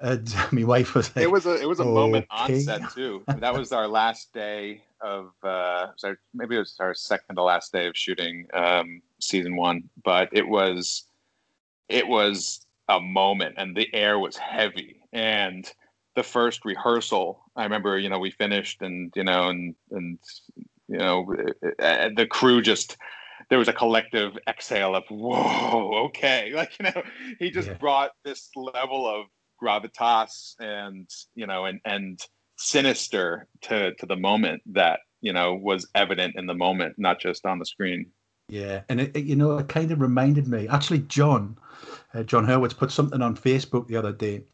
[SPEAKER 1] And my wife was like,
[SPEAKER 2] it was a it was a okay. moment on set too. That was our last day of uh, sorry, maybe it was our second to last day of shooting um, season one, but it was it was a moment, and the air was heavy. And the first rehearsal, I remember, you know, we finished, and you know, and and you know, uh, the crew just there was a collective exhale of whoa, okay, like you know, he just yeah. brought this level of gravitas and you know, and and sinister to to the moment that you know was evident in the moment, not just on the screen.
[SPEAKER 1] Yeah, and it, it you know it kind of reminded me. Actually, Jon, uh, Jon Hurwitz put something on Facebook the other day,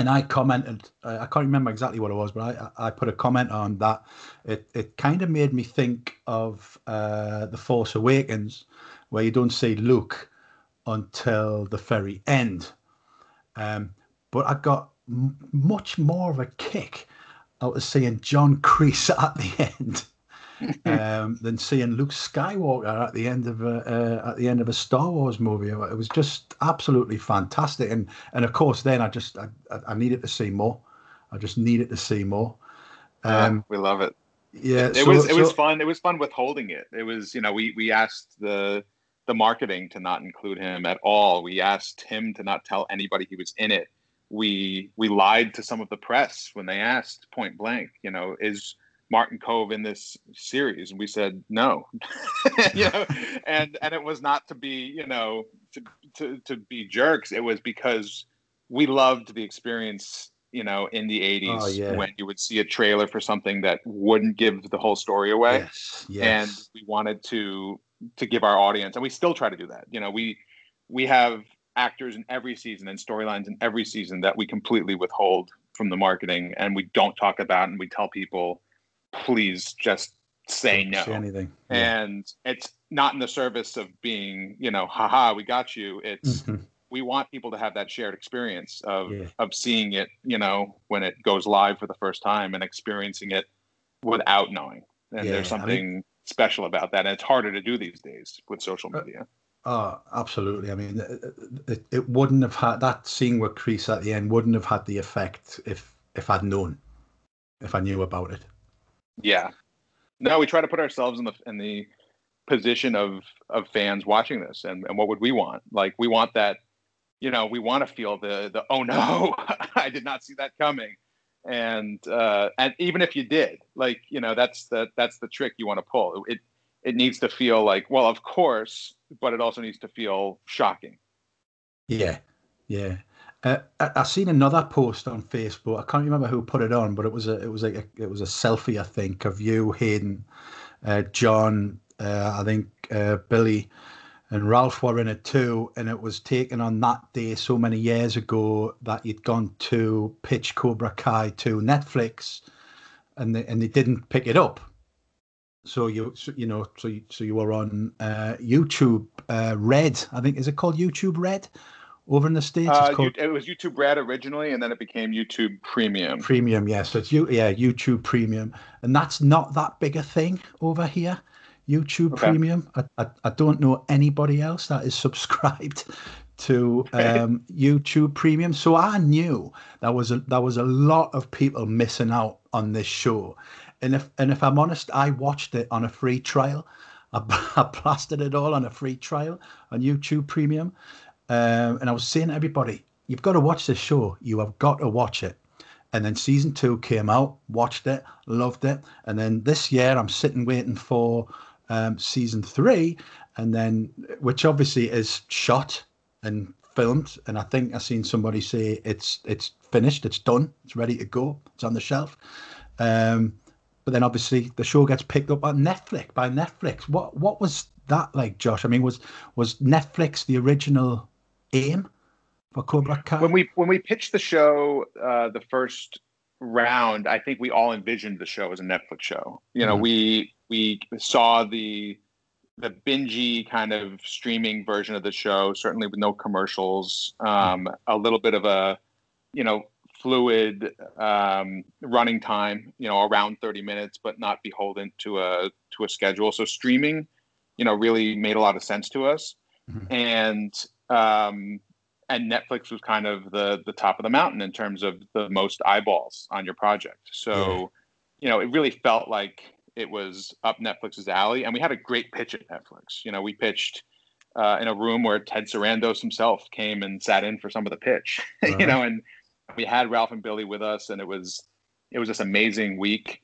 [SPEAKER 1] and I commented. I can't remember exactly what it was, but I I put a comment on that. It it kind of made me think of uh, the Force Awakens, where you don't see Luke until the very end. Um, but I got m- much more of a kick out of seeing John Kreese at the end um, than seeing Luke Skywalker at the end of a uh, at the end of a Star Wars movie. It was just absolutely fantastic, and and of course then I just I, I needed to see more. I just needed to see more,
[SPEAKER 2] Um, we love it.
[SPEAKER 1] Yeah,
[SPEAKER 2] it so, was it so, was fun. It was fun withholding it. It was you know we we asked the the marketing to not include him at all. We asked him to not tell anybody he was in it. We we lied to some of the press when they asked point blank. You know, is Martin Kove in this series? And we said no. you know, and and it was not to be you know to to to be jerks. It was because we loved the experience you know, in the 80s oh, yeah. when you would see a trailer for something that wouldn't give the whole story away.
[SPEAKER 1] Yes, yes.
[SPEAKER 2] And we wanted to to give our audience and we still try to do that. You know, we we have actors in every season and storylines in every season that we completely withhold from the marketing and we don't talk about and we tell people please just say don't no.
[SPEAKER 1] Say anything. Yeah.
[SPEAKER 2] And it's not in the service of being, you know, haha, we got you. It's mm-hmm we want people to have that shared experience of yeah. of seeing it, you know, when it goes live for the first time and experiencing it without knowing. And yeah, there's something I mean, special about that, and it's harder to do these days with social uh, media.
[SPEAKER 1] Oh, absolutely. I mean, it, it wouldn't have had that scene with Kreese at the end wouldn't have had the effect if if I'd known, if I knew about it.
[SPEAKER 2] Yeah. No, we try to put ourselves in the in the position of of fans watching this, and and what would we want? Like, we want that you know, we want to feel the the oh no, I did not see that coming, and uh, and even if you did, like you know, that's the that's the trick you want to pull. It it needs to feel like well, of course, but it also needs to feel shocking.
[SPEAKER 1] Yeah, yeah. Uh, I, I seen another post on Facebook. I can't remember who put it on, but it was a it was a it was a selfie, I think, of you, Hayden, uh, Jon, uh, I think uh, Billy, and Ralph were in it too, and it was taken on that day so many years ago that you'd gone to pitch Cobra Kai to Netflix, and they, and they didn't pick it up. So you so, you know so you, so you were on uh, YouTube uh, Red, I think is it called YouTube Red over in the states?
[SPEAKER 2] Uh, called... It was YouTube Red originally, and then it became YouTube Premium.
[SPEAKER 1] Premium, yes. Yeah. So it's you, yeah, YouTube Premium, and that's not that big a thing over here. YouTube okay. Premium. I, I, I, don't know anybody else that is subscribed to um, YouTube Premium. So I knew there was a there was a lot of people missing out on this show. And if and if I'm honest, I watched it on a free trial. I, I blasted it all on a free trial on YouTube Premium. Um, and I was saying to everybody, you've got to watch this show. You have got to watch it. And then season two came out, watched it, loved it. And then this year I'm sitting waiting for um, season three, and then which obviously is shot and filmed. And I think I've seen somebody say it's it's finished, it's done, it's ready to go, it's on the shelf. Um, but then obviously the show gets picked up on Netflix by Netflix. What what was that like, Josh? I mean, was was Netflix the original aim for Cobra Kai?
[SPEAKER 2] When we when we pitched the show, uh, the first round, I think we all envisioned the show as a Netflix show. You know, mm-hmm. we we saw the the bingy kind of streaming version of the show, certainly with no commercials, um, a little bit of a, you know, fluid um, running time, you know, around 30 minutes, but not beholden to a to a schedule. So streaming, you know, really made a lot of sense to us, mm-hmm. and um, and Netflix was kind of the the top of the mountain in terms of the most eyeballs on your project. So, yeah. you know, it really felt like it was up Netflix's alley, and we had a great pitch at Netflix. You know, we pitched uh, in a room where Ted Sarandos himself came and sat in for some of the pitch. Uh-huh. you know, and we had Ralph and Billy with us, and it was it was this amazing week.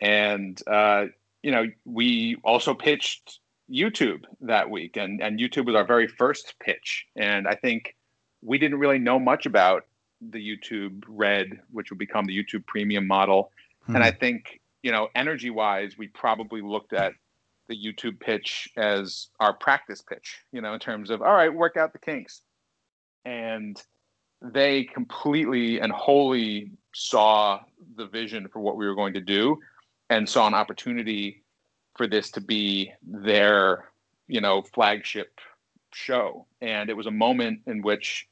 [SPEAKER 2] And uh, you know, we also pitched YouTube that week, and and YouTube was our very first pitch. And I think we didn't really know much about the YouTube Red, which would become the YouTube Premium model. Hmm. And I think you know, energy wise, we probably looked at the YouTube pitch as our practice pitch, you know, in terms of, all right, work out the kinks. And they completely and wholly saw the vision for what we were going to do and saw an opportunity for this to be their, you know, flagship show. And it was a moment in which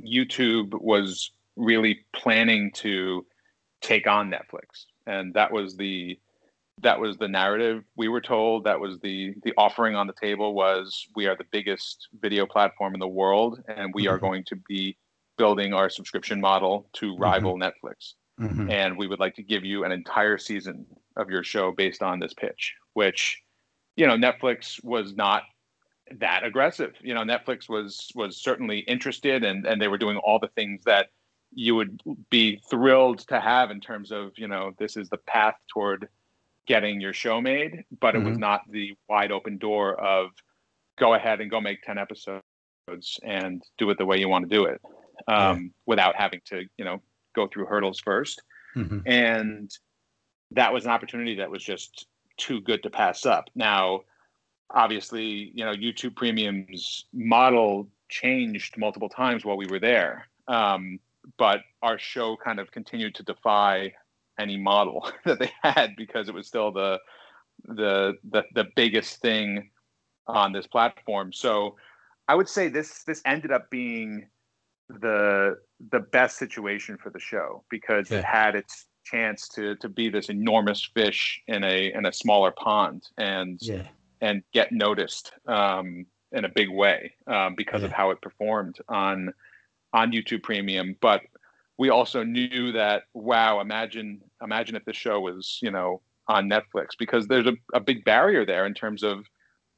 [SPEAKER 2] YouTube was really planning to take on Netflix and that was the that was the narrative we were told that was the the offering on the table was we are the biggest video platform in the world and we mm-hmm. are going to be building our subscription model to mm-hmm. rival mm-hmm. netflix mm-hmm. and we would like to give you an entire season of your show based on this pitch. Which, you know, Netflix was not that aggressive. You know, Netflix was was certainly interested, and and they were doing all the things that you would be thrilled to have in terms of you know this is the path toward getting your show made, but mm-hmm. it was mm-hmm. not the wide open door of go ahead and go make 10 episodes and do it the way you want to do it um, yeah. without having to, you know, go through hurdles 1st mm-hmm. And that was an opportunity that was just too good to pass up. Now, obviously, you know, YouTube Premium's model changed multiple times while we were there. Um, but our show kind of continued to defy any model that they had because it was still the the the, the biggest thing on this platform. So I would say this this ended up being the the best situation for the show because yeah. it had its chance to to be this enormous fish in a in a smaller pond and yeah. and get noticed um, in a big way um, because yeah. of how it performed on on YouTube Premium. But we also knew that wow, imagine imagine if the show was you know on Netflix because there's a, a big barrier there in terms of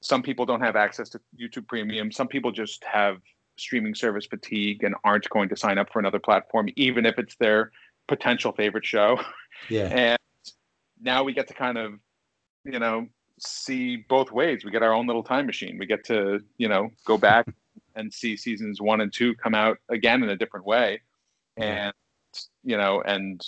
[SPEAKER 2] some people don't have access to YouTube Premium. Some people just have streaming service fatigue and aren't going to sign up for another platform, even if it's their potential favorite show.
[SPEAKER 1] Yeah.
[SPEAKER 2] And now we get to kind of, you know, see both ways. We get our own little time machine. We get to, you know, go back and see seasons one and two come out again in a different way. And, you know, and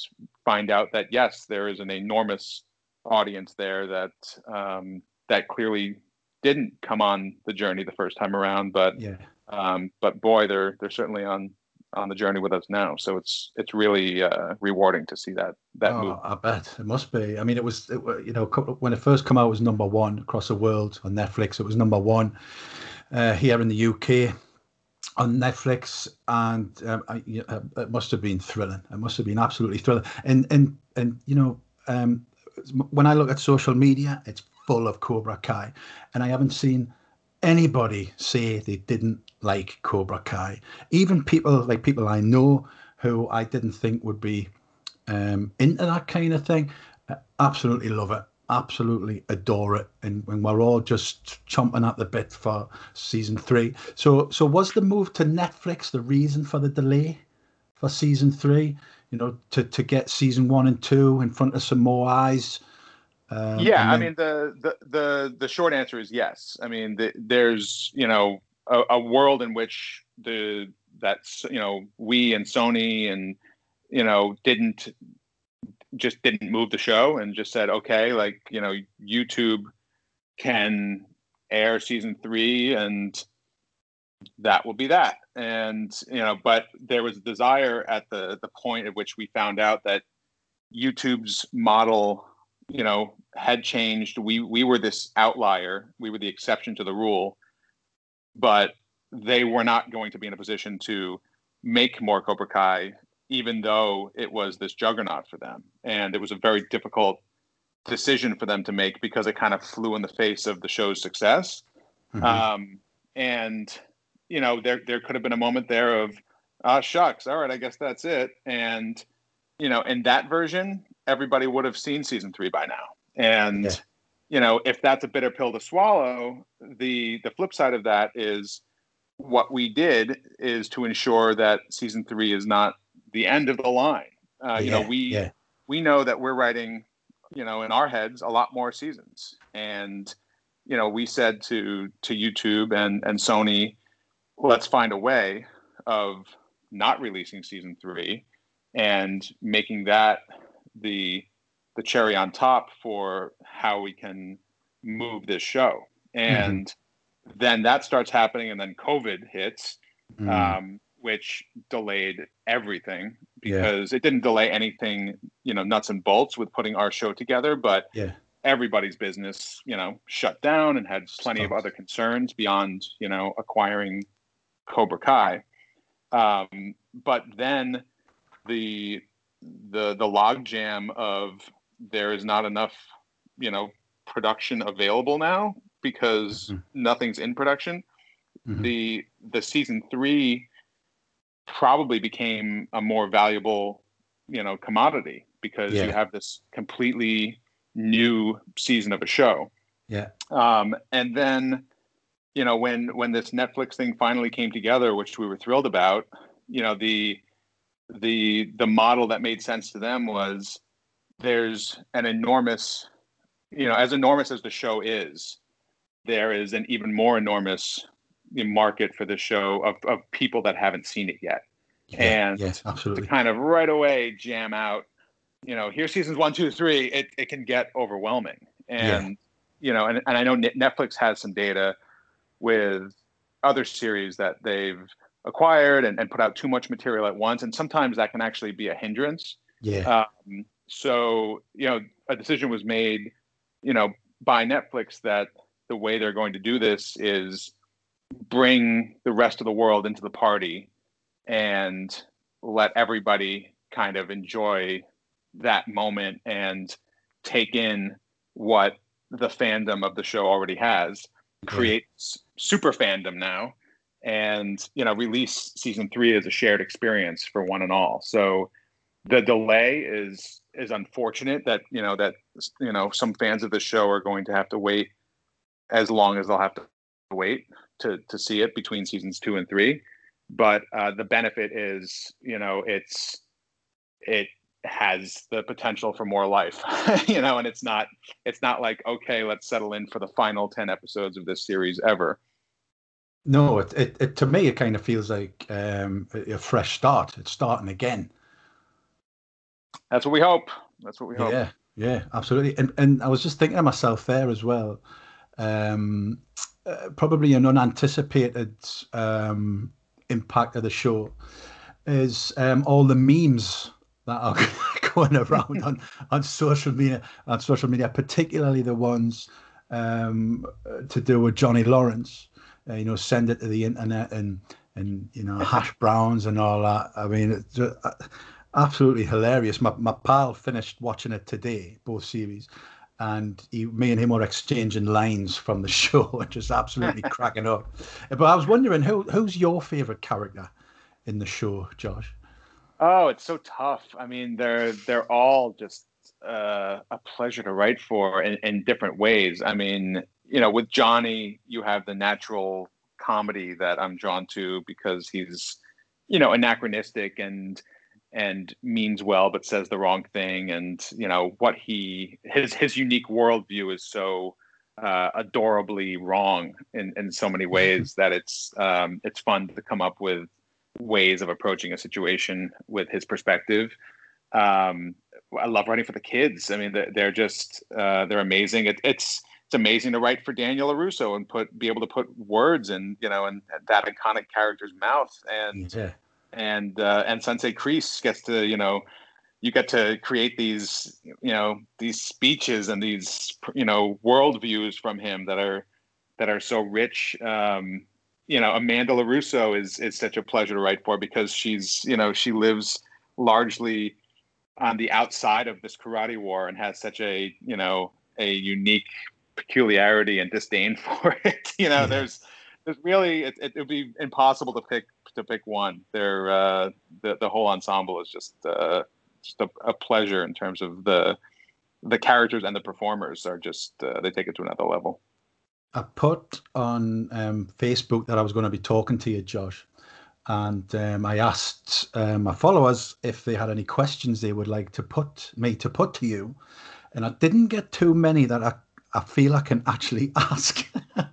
[SPEAKER 2] find out that yes, there is an enormous audience there that um, that clearly didn't come on the journey the first time around, but
[SPEAKER 1] yeah.
[SPEAKER 2] Um, but boy, they're they're certainly on on the journey with us now. So it's it's really uh, rewarding to see that that oh, move.
[SPEAKER 1] I bet it must be. I mean, it was it, you know when it first came out, it was number one across the world on Netflix. It was number one uh, here in the UK on Netflix, and um, I, know, it must have been thrilling. It must have been absolutely thrilling. And and and you know, um, when I look at social media, it's full of Cobra Kai, and I haven't seen anybody say they didn't like Cobra Kai. Even people like people I know who I didn't think would be um, into that kind of thing, uh, absolutely love it, absolutely adore it, and when we're all just chomping at the bit for season three. So, so was the move to Netflix the reason for the delay for season three? You know, to to get season one and two in front of some more eyes
[SPEAKER 2] um, yeah. I mean the, the the the short answer is yes. I mean the, there's you know a, a, world in which the that's you know we and Sony and you know didn't just didn't move the show and just said okay like you know YouTube can air season three and that will be that and you know but there was a desire at the the point at which we found out that YouTube's model you know had changed. We we were this outlier. We were the exception to the rule. But they were not going to be in a position to make more cobra kai even though it was this juggernaut for them. And it was a very difficult decision for them to make because it kind of flew in the face of the show's success. Mm-hmm. um, and you know there there could have been a moment there of ah shucks. All right i guess that's it. And you know in that version everybody would have seen season three by now. And yeah. you know, if that's a bitter pill to swallow, the the flip side of that is what we did is to ensure that season three is not the end of the line. Uh, you know, we yeah. we know that we're writing, you know, in our heads a lot more seasons, and you know, we said to to YouTube and and Sony, let's find a way of not releasing season three and making that the the cherry on top for how we can move this show. And mm-hmm. then that starts happening, and then COVID hits, mm. um, which delayed everything because yeah. it didn't delay anything, you know, nuts and bolts with putting our show together, but
[SPEAKER 1] yeah.
[SPEAKER 2] everybody's business, you know, shut down and had plenty of other concerns beyond, you know, acquiring Cobra Kai. Um, but then the the the logjam of there is not enough, you know, production available now because mm-hmm. nothing's in production. Mm-hmm. The the season three probably became a more valuable you know commodity because
[SPEAKER 1] Yeah.
[SPEAKER 2] you have this completely new season of a show.
[SPEAKER 1] Yeah.
[SPEAKER 2] Um, and then, you know, when when this Netflix thing finally came together, which we were thrilled about, you know, the the the model that made sense to them was there's an enormous, you know, as enormous as the show is, there is an even more enormous market for the show of, of people that haven't seen it yet.
[SPEAKER 1] Yeah,
[SPEAKER 2] And
[SPEAKER 1] yes,
[SPEAKER 2] to kind of right away jam out you know here's seasons one two three it, it can get overwhelming. And you know and, and i know netflix has some data with other series that they've acquired and, and put out too much material at once. And sometimes that can actually be a hindrance.
[SPEAKER 1] Yeah,
[SPEAKER 2] um, so you know a decision was made you know by netflix that the way they're going to do this is bring the rest of the world into the party and let everybody kind of enjoy that moment and take in what the fandom of the show already has. Create s- super fandom now and you know release season three as a shared experience for one and all. So the delay is is unfortunate that you know that you know some fans of the show are going to have to wait as long as they'll have to wait to to see it between seasons two and three. But uh, the benefit is you know it's it has the potential for more life you know and it's not it's not like okay let's settle in for the final 10 episodes of this series ever
[SPEAKER 1] no, it, it, it to me it kind of feels like um, a fresh start. It's starting again.
[SPEAKER 2] that's what we hope that's what we hope
[SPEAKER 1] Yeah, yeah, absolutely. And and I was just thinking of myself there as well. Um, uh, probably an unanticipated um, impact of the show is um, all the memes that are going around on, on social media. On social media, particularly the ones um, to do with Johnny Lawrence. Uh, you know, send it to the internet and and you know hash browns and all that. I mean, it's just, uh, absolutely hilarious. My my pal finished watching it today, both series, and he, me and him were exchanging lines from the show, just absolutely cracking up. But I was wondering, who who's your favorite character in the show, Josh?
[SPEAKER 2] Oh, it's so tough. I mean, they're they're all just uh, a pleasure to write for in, in different ways. I mean, you know, with Johnny, you have the natural comedy that I'm drawn to because he's, you know, anachronistic and and means well but says the wrong thing, and you know what he his his unique worldview is so uh, adorably wrong in in so many ways that it's um, it's fun to come up with ways of approaching a situation with his perspective. Um, I love writing for the kids. I mean, they're, they're just uh, they're amazing. It, it's it's amazing to write for Daniel Russo and put be able to put words in you know in that iconic character's mouth and
[SPEAKER 1] Yeah,
[SPEAKER 2] and uh, and Sensei Kreese gets to you know you get to create these you know these speeches and these you know worldviews from him that are that are so rich. Um, you know, Amanda Larusso is is such a pleasure to write for because she's you know she lives largely on the outside of this karate war and has such a you know a unique peculiarity and disdain for it. you know,
[SPEAKER 1] Yeah.
[SPEAKER 2] there's there's really it, it would be impossible to pick to pick one. They're uh, the the whole ensemble is just uh, just a, a pleasure in terms of the the characters and the performers are just uh, they take it to another level.
[SPEAKER 1] I put on um, Facebook that I was going to be talking to you, Josh, and um, I asked um, my followers if they had any questions they would like to put me to put to you, and I didn't get too many that I, I feel I can actually ask.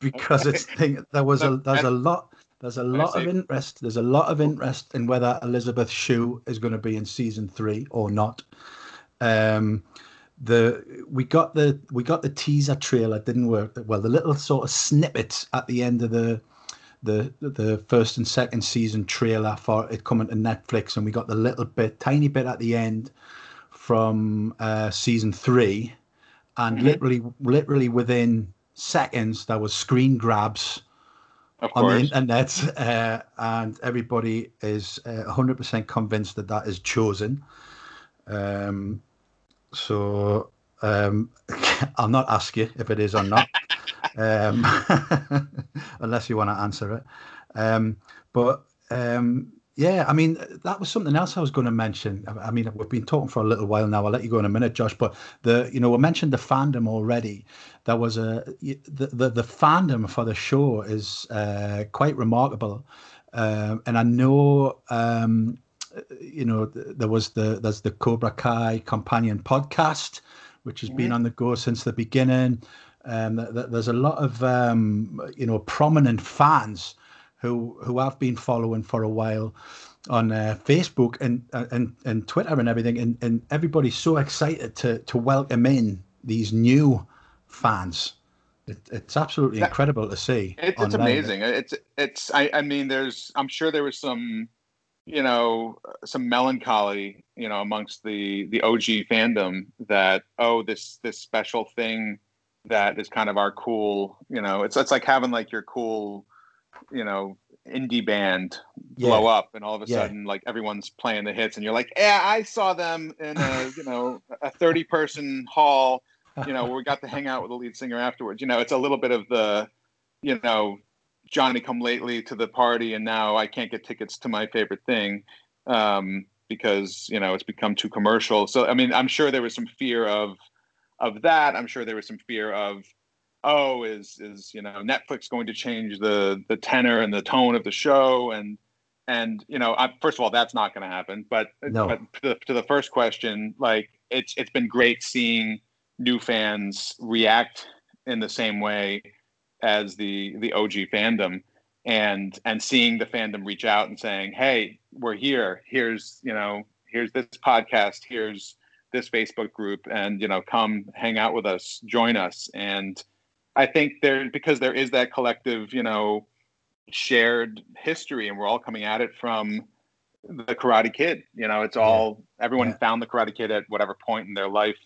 [SPEAKER 1] Because it's there was a there's a lot there's a lot of interest there's a lot of interest in whether Elizabeth Shue is going to be in season three or not. Um, the we got the we got the teaser trailer didn't work well the little sort of snippets at the end of the the the first and second season trailer for it coming to netflix and we got the little bit tiny bit at the end from uh season three and
[SPEAKER 2] Mhm.
[SPEAKER 1] literally literally within seconds there was screen grabs
[SPEAKER 2] Of
[SPEAKER 1] on the internet uh, and everybody is uh, 100% convinced that that is chosen. Um, so um, i'll not ask you if it is or not um, unless you want to answer it. Um, but um, Yeah, I mean that was something else I was going to mention. I mean we've been talking for a little while now. I'll let you go in a minute, Josh. But the you know we mentioned the fandom already. There was a the the, the fandom for the show is uh, quite remarkable, um, and I know um, you know there was the there's the Cobra Kai companion podcast, which has mm-hmm. been on the go since the beginning. Um, there's a lot of um, you know prominent fans who who I've been following for a while on uh, Facebook and, uh, and and Twitter and everything, and, and everybody's so excited to to welcome in these new fans. It, it's absolutely that, incredible to see.
[SPEAKER 2] It, it's amazing. It's it's. I, I mean, there's. I'm sure there was some, you know, some melancholy, you know, amongst the the OG fandom that oh, this this special thing that is kind of our cool. You know, it's it's like having like your cool you know indie band blow yeah. up and all of a yeah. sudden like everyone's playing the hits and you're like yeah i saw them in a you know a 30 person hall you know where we got to hang out with the lead singer afterwards you know it's a little bit of the you know johnny come lately to the party and now i can't get tickets to my favorite thing um, because you know it's become too commercial so i mean i'm sure there was some fear of of that i'm sure there was some fear of oh, is is you know Netflix going to change the the tenor and the tone of the show? And and you know I, first of all that's not going to happen. But, no. but to, to the first question like it's it's been great seeing new fans react in the same way as the the OG fandom and and seeing the fandom reach out and saying hey we're here. Here's you know here's this podcast. Here's this Facebook group. And you know come hang out with us. Join us. And I think there because there is that collective, you know, shared history, and we're all coming at it from the Karate Kid. You know, it's all everyone yeah. found the Karate Kid at whatever point in their life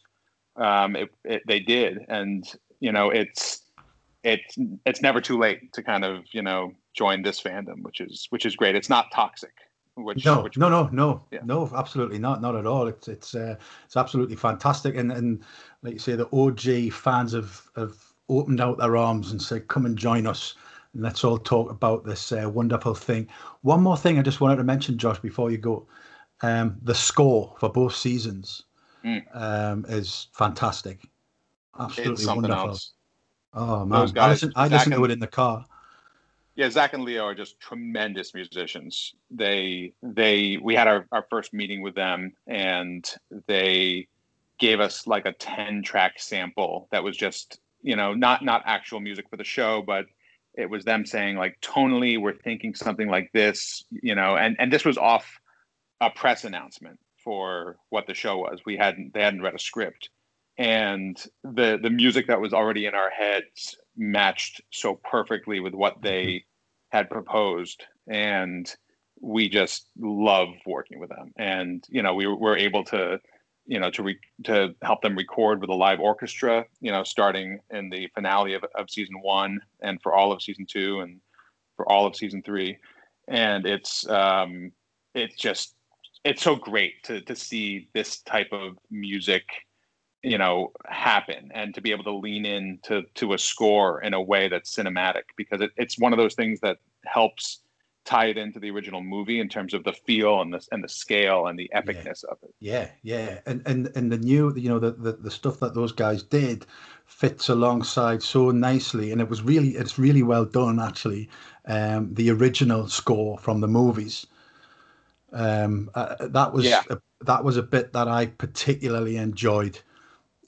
[SPEAKER 2] um, it, it, they did, and you know, it's it's it's never too late to kind of you know join this fandom, which is which is great. It's not toxic. Which,
[SPEAKER 1] no,
[SPEAKER 2] which,
[SPEAKER 1] no, no, no, yeah. no, absolutely not, not at all. It's it's uh, it's absolutely fantastic, and and like you say, the OG fans of of opened out their arms and said, "Come and join us." And let's all talk about this uh, wonderful thing. One more thing I just wanted to mention, Josh, before you go. Um, the score for both seasons mm. um, is fantastic. Absolutely wonderful. Else. Oh man, guys, I listened, I listened to it in the car.
[SPEAKER 2] Yeah, Zach and Leo are just tremendous musicians. They they we had our, our first meeting with them and they gave us like a 10 track sample that was just you know, not not actual music for the show, but it was them saying like tonally we're thinking something like this, you know, and and this was off a press announcement for what the show was. We hadn't they hadn't read a script, and the the music that was already in our heads matched so perfectly with what they had proposed, and we just love working with them. And you know, we were able to you know to re- to help them record with a live orchestra you know starting in the finale of, of season one and for all of season two and for all of season three. And it's um it's just it's so great to to see this type of music you know happen and to be able to lean in to to a score in a way that's cinematic because it, it's one of those things that helps tie it into the original movie in terms of the feel and the and the scale and the epicness
[SPEAKER 1] yeah.
[SPEAKER 2] of it.
[SPEAKER 1] Yeah, yeah, and and and the new, you know, the, the the stuff that those guys did fits alongside so nicely, and it was really it's really well done actually. Um, the original score from the movies. Um, uh, that was yeah. a, that was a bit that I particularly enjoyed.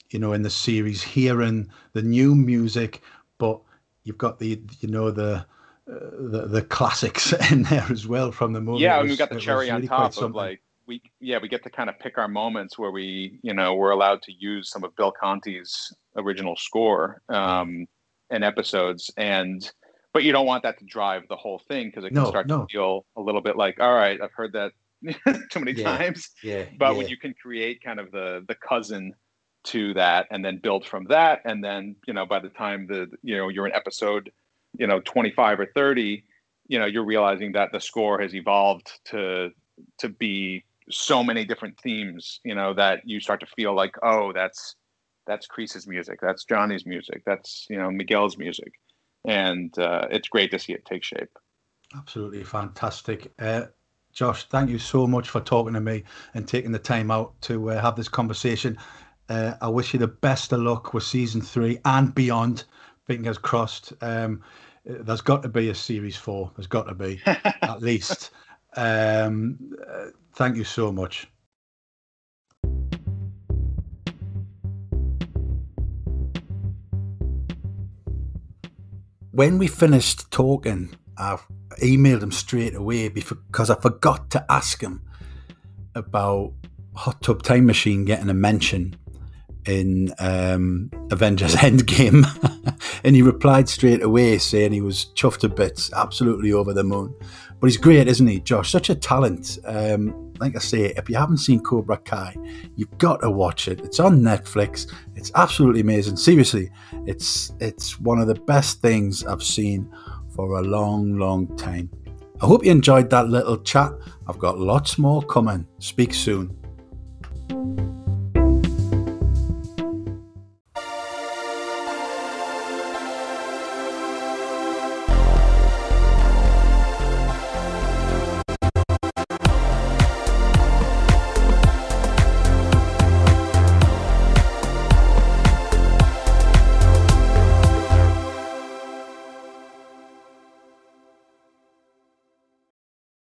[SPEAKER 1] You know, in the series, hearing the new music, but you've got the you know the the the classics in there as well from the movie.
[SPEAKER 2] Yeah, was, we got the cherry on top of like we yeah we get to kind of pick our moments where we you know we're allowed to use some of Bill Conti's original score um, in episodes and but you don't want that to drive the whole thing because it can no, start no. to feel a little bit like all right I've heard that too many
[SPEAKER 1] yeah,
[SPEAKER 2] times.
[SPEAKER 1] Yeah.
[SPEAKER 2] But
[SPEAKER 1] yeah.
[SPEAKER 2] when you can create kind of the the cousin to that and then build from that and then you know by the time the you know you're in episode you know 25 or 30 you know you're realizing that the score has evolved to to be so many different themes you know that you start to feel like oh that's that's Kreese's music that's Johnny's music that's you know Miguel's music and uh, it's great to see it take shape
[SPEAKER 1] absolutely fantastic uh, Josh, thank you so much for talking to me and taking the time out to uh, have this conversation. Uh, I wish you the best of luck with season three and beyond. Fingers crossed. Um, there's got to be a series four. There's got to be, at least. Um, uh, thank you so much. When we finished talking, I emailed him straight away because I forgot to ask him about Hot Tub Time Machine getting a mention in um, Avengers Endgame. and he replied straight away saying he was chuffed to bits, absolutely over the moon. But he's great, isn't he, Josh? Such a talent. Um, like I say, if you haven't seen Cobra Kai, you've got to watch it. It's on Netflix. It's absolutely amazing. Seriously, it's it's one of the best things I've seen for a long, long time. I hope you enjoyed that little chat. I've got lots more coming. Speak soon.